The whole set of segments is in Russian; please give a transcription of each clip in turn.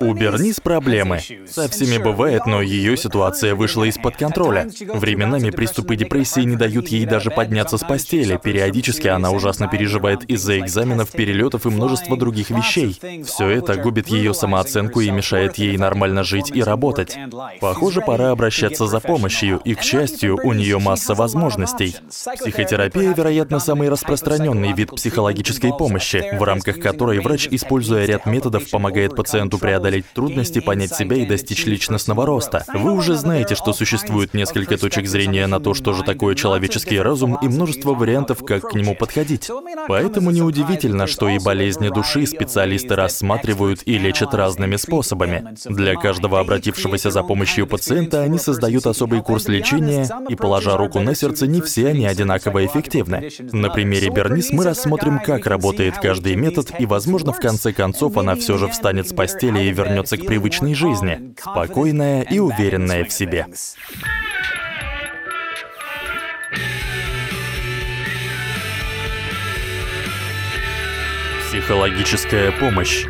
У Бернис проблемы. Со всеми бывает, но ее ситуация вышла из-под контроля. Временами приступы депрессии не дают ей даже подняться с постели. Периодически она ужасно переживает из-за экзаменов, перелетов и множества других вещей. Все это губит ее самооценку и мешает ей нормально жить и работать. Похоже, пора обращаться за помощью, и, к счастью, у нее масса возможностей. Психотерапия, вероятно, самый распространенный вид психологической помощи, в рамках которой врач, используя ряд методов, помогает пациенту преодолеть преодолеть трудности, понять себя и достичь личностного роста. Вы уже знаете, что существует несколько точек зрения на то, что же такое человеческий разум, и множество вариантов, как к нему подходить. Поэтому неудивительно, что и болезни души специалисты рассматривают и лечат разными способами. Для каждого обратившегося за помощью пациента они создают особый курс лечения, и, положа руку на сердце, не все они одинаково эффективны. На примере Бернис мы рассмотрим, как работает каждый метод, и, возможно, в конце концов она все же встанет с постели и вернется к привычной жизни, спокойная и уверенная в себе. Психологическая помощь.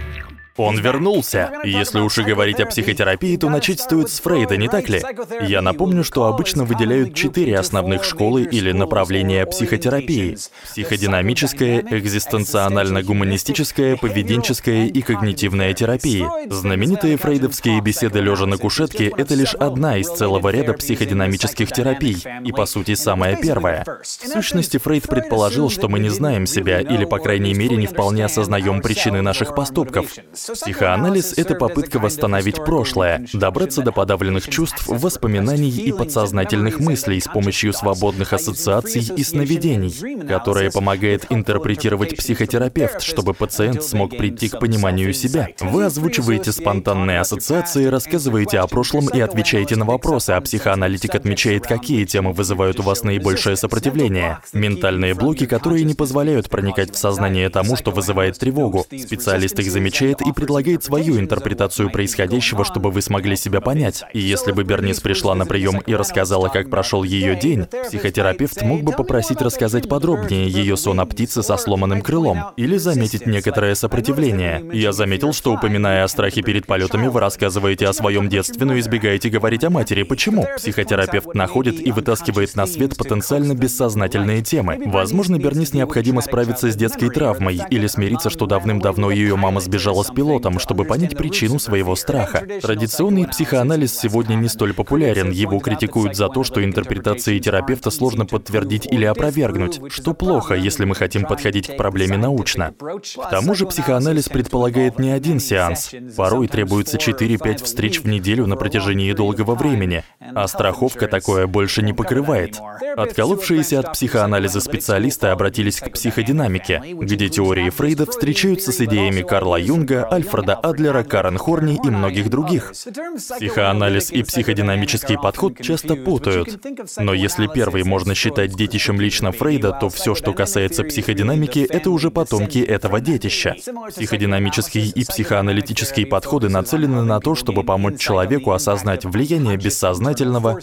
Он вернулся. Если уж и говорить о психотерапии, то начать стоит с Фрейда, не так ли? Я напомню, что обычно выделяют четыре основных школы или направления психотерапии. Психодинамическая, экзистенционально-гуманистическая, поведенческая и когнитивная терапии. Знаменитые фрейдовские беседы лежа на кушетке — это лишь одна из целого ряда психодинамических терапий, и по сути самая первая. В сущности, Фрейд предположил, что мы не знаем себя, или по крайней мере не вполне осознаем причины наших поступков. Психоанализ — это попытка восстановить прошлое, добраться до подавленных чувств, воспоминаний и подсознательных мыслей с помощью свободных ассоциаций и сновидений, которые помогает интерпретировать психотерапевт, чтобы пациент смог прийти к пониманию себя. Вы озвучиваете спонтанные ассоциации, рассказываете о прошлом и отвечаете на вопросы, а психоаналитик отмечает, какие темы вызывают у вас наибольшее сопротивление. Ментальные блоки, которые не позволяют проникать в сознание тому, что вызывает тревогу. Специалист их замечает и предлагает свою интерпретацию происходящего, чтобы вы смогли себя понять. И если бы Бернис пришла на прием и рассказала, как прошел ее день, психотерапевт мог бы попросить рассказать подробнее ее сон о птице со сломанным крылом или заметить некоторое сопротивление. Я заметил, что упоминая о страхе перед полетами, вы рассказываете о своем детстве, но избегаете говорить о матери. Почему? Психотерапевт находит и вытаскивает на свет потенциально бессознательные темы. Возможно, Бернис необходимо справиться с детской травмой или смириться, что давным-давно ее мама сбежала с пилотом, пилотом, чтобы понять причину своего страха. Традиционный психоанализ сегодня не столь популярен. Его критикуют за то, что интерпретации терапевта сложно подтвердить или опровергнуть, что плохо, если мы хотим подходить к проблеме научно. К тому же психоанализ предполагает не один сеанс. Порой требуется 4-5 встреч в неделю на протяжении долгого времени, а страховка такое больше не покрывает. Отколовшиеся от психоанализа специалисты обратились к психодинамике, где теории Фрейда встречаются с идеями Карла Юнга, Альфреда Адлера, Карен Хорни и многих других. Психоанализ и психодинамический подход часто путают. Но если первый можно считать детищем лично Фрейда, то все, что касается психодинамики, это уже потомки этого детища. Психодинамические и психоаналитические подходы нацелены на то, чтобы помочь человеку осознать влияние бессознательного,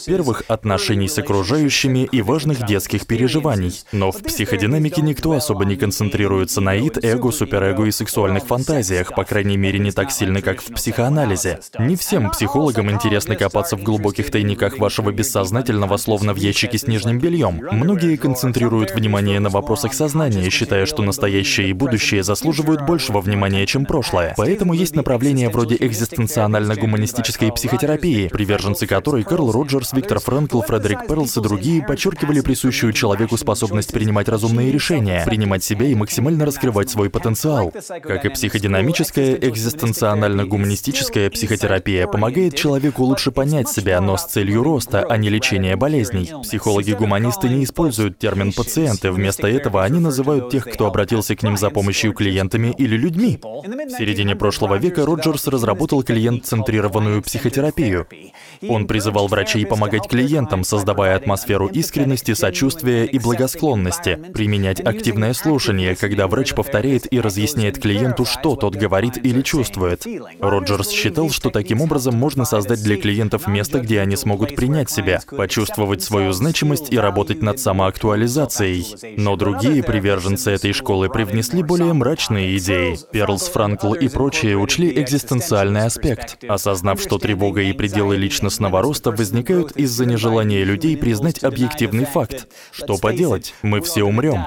первых отношений с окружающими и важных детских переживаний. Но в психодинамике никто особо не концентрируется на ид, эго, суперэго и сексуальных фантазиях, по крайней мере, не так сильно, как в психоанализе. Не всем психологам интересно копаться в глубоких тайниках вашего бессознательного, словно в ящике с нижним бельем. Многие концентрируют внимание на вопросах сознания, считая, что настоящее и будущее заслуживают большего внимания, чем прошлое. Поэтому есть направления вроде экзистенциально-гуманистической психотерапии, приверженцы которой Карл Роджерс, Виктор Франкл, Фредерик Перлс и другие подчеркивали присущую человеку способность принимать разумные решения, принимать себя и максимально раскрывать свой потенциал. Как и психодинамическая, экзистенционально-гуманистическая психотерапия помогает человеку лучше понять себя, но с целью роста, а не лечения болезней. Психологи-гуманисты не используют термин «пациенты», вместо этого они называют тех, кто обратился к ним за помощью клиентами или людьми. В середине прошлого века Роджерс разработал клиент-центрированную психотерапию. Он призывал врачей помогать клиентам, создавая атмосферу искренности, сочувствия и благосклонности, применять активное слушание, когда врач повторяет и разъясняет клиенту, что тот говорит или чувствует. Роджерс считал, что таким образом можно создать для клиентов место, где они смогут принять себя, почувствовать свою значимость и работать над самоактуализацией. Но другие приверженцы этой школы привнесли более мрачные идеи. Перлс, Франкл и прочие учли экзистенциальный аспект, осознав, что тревога и пределы личностного роста возникают из-за нежелания людей признать объективный факт. Что поделать? Мы все умрем.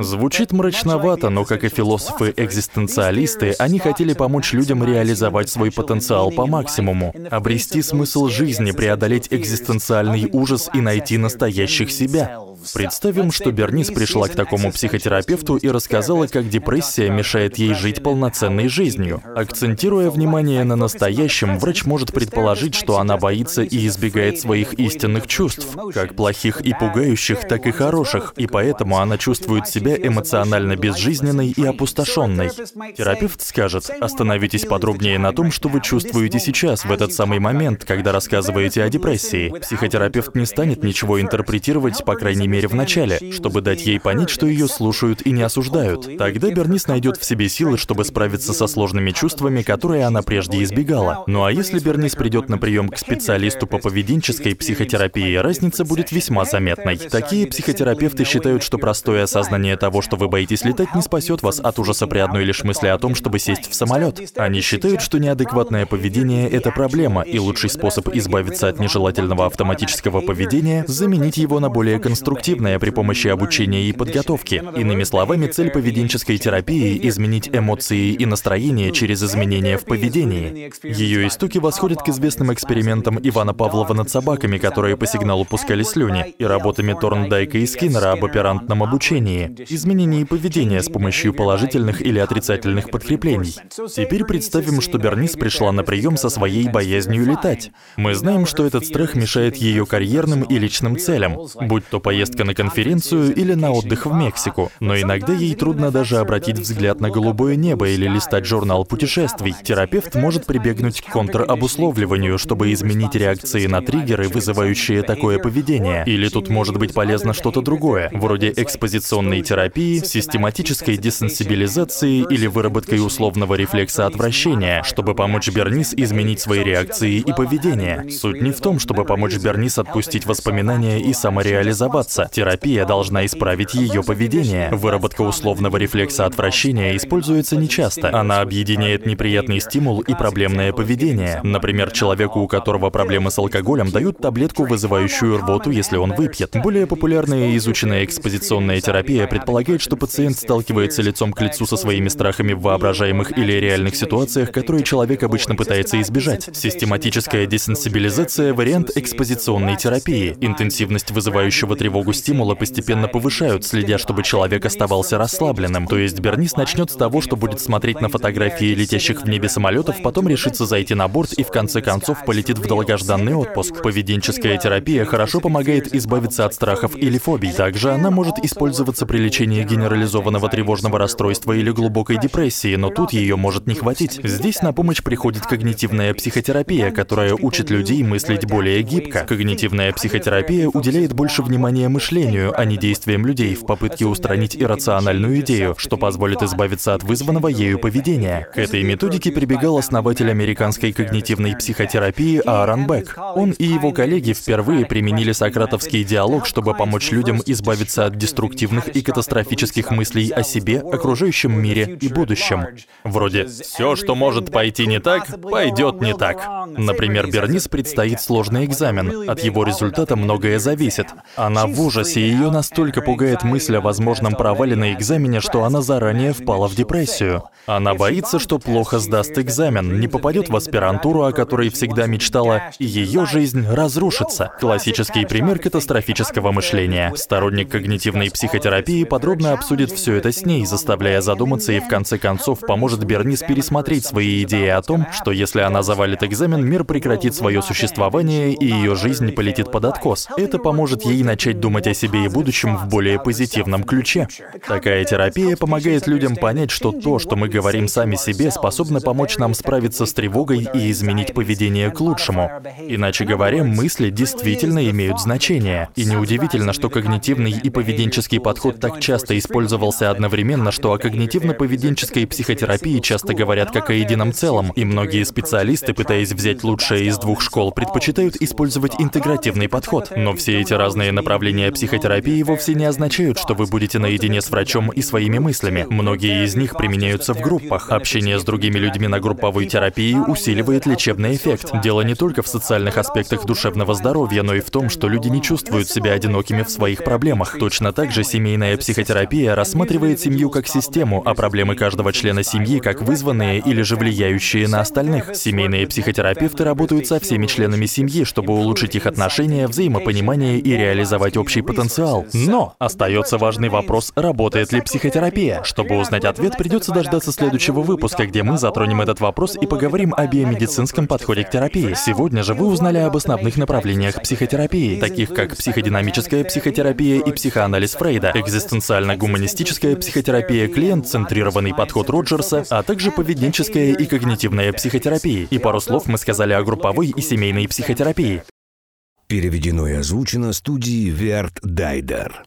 Звучит мрачновато, но как и философы-экзистенциалисты, они хотели помочь людям реализовать свой потенциал по максимуму, обрести смысл жизни, преодолеть экзистенциальный ужас и найти настоящих себя. Представим, что Бернис пришла к такому психотерапевту и рассказала, как депрессия мешает ей жить полноценной жизнью. Акцентируя внимание на настоящем, врач может предположить, что она боится и избегает своих истинных чувств, как плохих и пугающих, так и хороших, и поэтому она чувствует себя эмоционально безжизненной и опустошенной. Терапевт скажет, остановитесь подробнее на том, что вы чувствуете сейчас, в этот самый момент, когда рассказываете о депрессии. Психотерапевт не станет ничего интерпретировать, по крайней мере, мере в начале, чтобы дать ей понять, что ее слушают и не осуждают. Тогда Бернис найдет в себе силы, чтобы справиться со сложными чувствами, которые она прежде избегала. Ну а если Бернис придет на прием к специалисту по поведенческой психотерапии, разница будет весьма заметной. Такие психотерапевты считают, что простое осознание того, что вы боитесь летать, не спасет вас от ужаса при одной лишь мысли о том, чтобы сесть в самолет. Они считают, что неадекватное поведение — это проблема, и лучший способ избавиться от нежелательного автоматического поведения — заменить его на более конструктивное эффективная при помощи обучения и подготовки. Иными словами, цель поведенческой терапии — изменить эмоции и настроение через изменения в поведении. Ее истоки восходят к известным экспериментам Ивана Павлова над собаками, которые по сигналу пускали слюни, и работами Торндайка и Скиннера об оперантном обучении, изменении поведения с помощью положительных или отрицательных подкреплений. Теперь представим, что Бернис пришла на прием со своей боязнью летать. Мы знаем, что этот страх мешает ее карьерным и личным целям, будь то поездка поездка на конференцию или на отдых в Мексику. Но иногда ей трудно даже обратить взгляд на голубое небо или листать журнал путешествий. Терапевт может прибегнуть к контрабусловливанию, чтобы изменить реакции на триггеры, вызывающие такое поведение. Или тут может быть полезно что-то другое, вроде экспозиционной терапии, систематической десенсибилизации или выработкой условного рефлекса отвращения, чтобы помочь Бернис изменить свои реакции и поведение. Суть не в том, чтобы помочь Бернис отпустить воспоминания и самореализоваться. Терапия должна исправить ее поведение. Выработка условного рефлекса отвращения используется нечасто. Она объединяет неприятный стимул и проблемное поведение. Например, человеку, у которого проблемы с алкоголем, дают таблетку, вызывающую рвоту, если он выпьет. Более популярная и изученная экспозиционная терапия предполагает, что пациент сталкивается лицом к лицу со своими страхами в воображаемых или реальных ситуациях, которые человек обычно пытается избежать. Систематическая десенсибилизация — вариант экспозиционной терапии. Интенсивность вызывающего тревогу стимула постепенно повышают, следя, чтобы человек оставался расслабленным. То есть Бернис начнет с того, что будет смотреть на фотографии летящих в небе самолетов, потом решится зайти на борт и в конце концов полетит в долгожданный отпуск. Поведенческая терапия хорошо помогает избавиться от страхов или фобий. Также она может использоваться при лечении генерализованного тревожного расстройства или глубокой депрессии, но тут ее может не хватить. Здесь на помощь приходит когнитивная психотерапия, которая учит людей мыслить более гибко. Когнитивная психотерапия уделяет больше внимания мышлению а не действиям людей в попытке устранить иррациональную идею, что позволит избавиться от вызванного ею поведения. К этой методике прибегал основатель американской когнитивной психотерапии Аарон Бек. Он и его коллеги впервые применили сократовский диалог, чтобы помочь людям избавиться от деструктивных и катастрофических мыслей о себе, окружающем мире и будущем. Вроде «все, что может пойти не так, пойдет не так». Например, Бернис предстоит сложный экзамен. От его результата многое зависит. Она в ужасе ужасе ее настолько пугает мысль о возможном провале на экзамене, что она заранее впала в депрессию. Она боится, что плохо сдаст экзамен, не попадет в аспирантуру, о которой всегда мечтала, и ее жизнь разрушится. Классический пример катастрофического мышления. Сторонник когнитивной психотерапии подробно обсудит все это с ней, заставляя задуматься и в конце концов поможет Бернис пересмотреть свои идеи о том, что если она завалит экзамен, мир прекратит свое существование и ее жизнь полетит под откос. Это поможет ей начать думать думать о себе и будущем в более позитивном ключе. Такая терапия помогает людям понять, что то, что мы говорим сами себе, способно помочь нам справиться с тревогой и изменить поведение к лучшему. Иначе говоря, мысли действительно имеют значение. И неудивительно, что когнитивный и поведенческий подход так часто использовался одновременно, что о когнитивно-поведенческой психотерапии часто говорят как о едином целом, и многие специалисты, пытаясь взять лучшее из двух школ, предпочитают использовать интегративный подход. Но все эти разные направления психотерапии вовсе не означают, что вы будете наедине с врачом и своими мыслями. Многие из них применяются в группах. Общение с другими людьми на групповой терапии усиливает лечебный эффект. Дело не только в социальных аспектах душевного здоровья, но и в том, что люди не чувствуют себя одинокими в своих проблемах. Точно так же семейная психотерапия рассматривает семью как систему, а проблемы каждого члена семьи как вызванные или же влияющие на остальных. Семейные психотерапевты работают со всеми членами семьи, чтобы улучшить их отношения, взаимопонимание и реализовать общий потенциал. Но остается важный вопрос, работает ли психотерапия. Чтобы узнать ответ, придется дождаться следующего выпуска, где мы затронем этот вопрос и поговорим о биомедицинском подходе к терапии. Сегодня же вы узнали об основных направлениях психотерапии, таких как психодинамическая психотерапия и психоанализ Фрейда, экзистенциально-гуманистическая психотерапия, клиент-центрированный подход Роджерса, а также поведенческая и когнитивная психотерапия. И пару слов мы сказали о групповой и семейной психотерапии. Переведено и озвучено студией Верт Дайдер.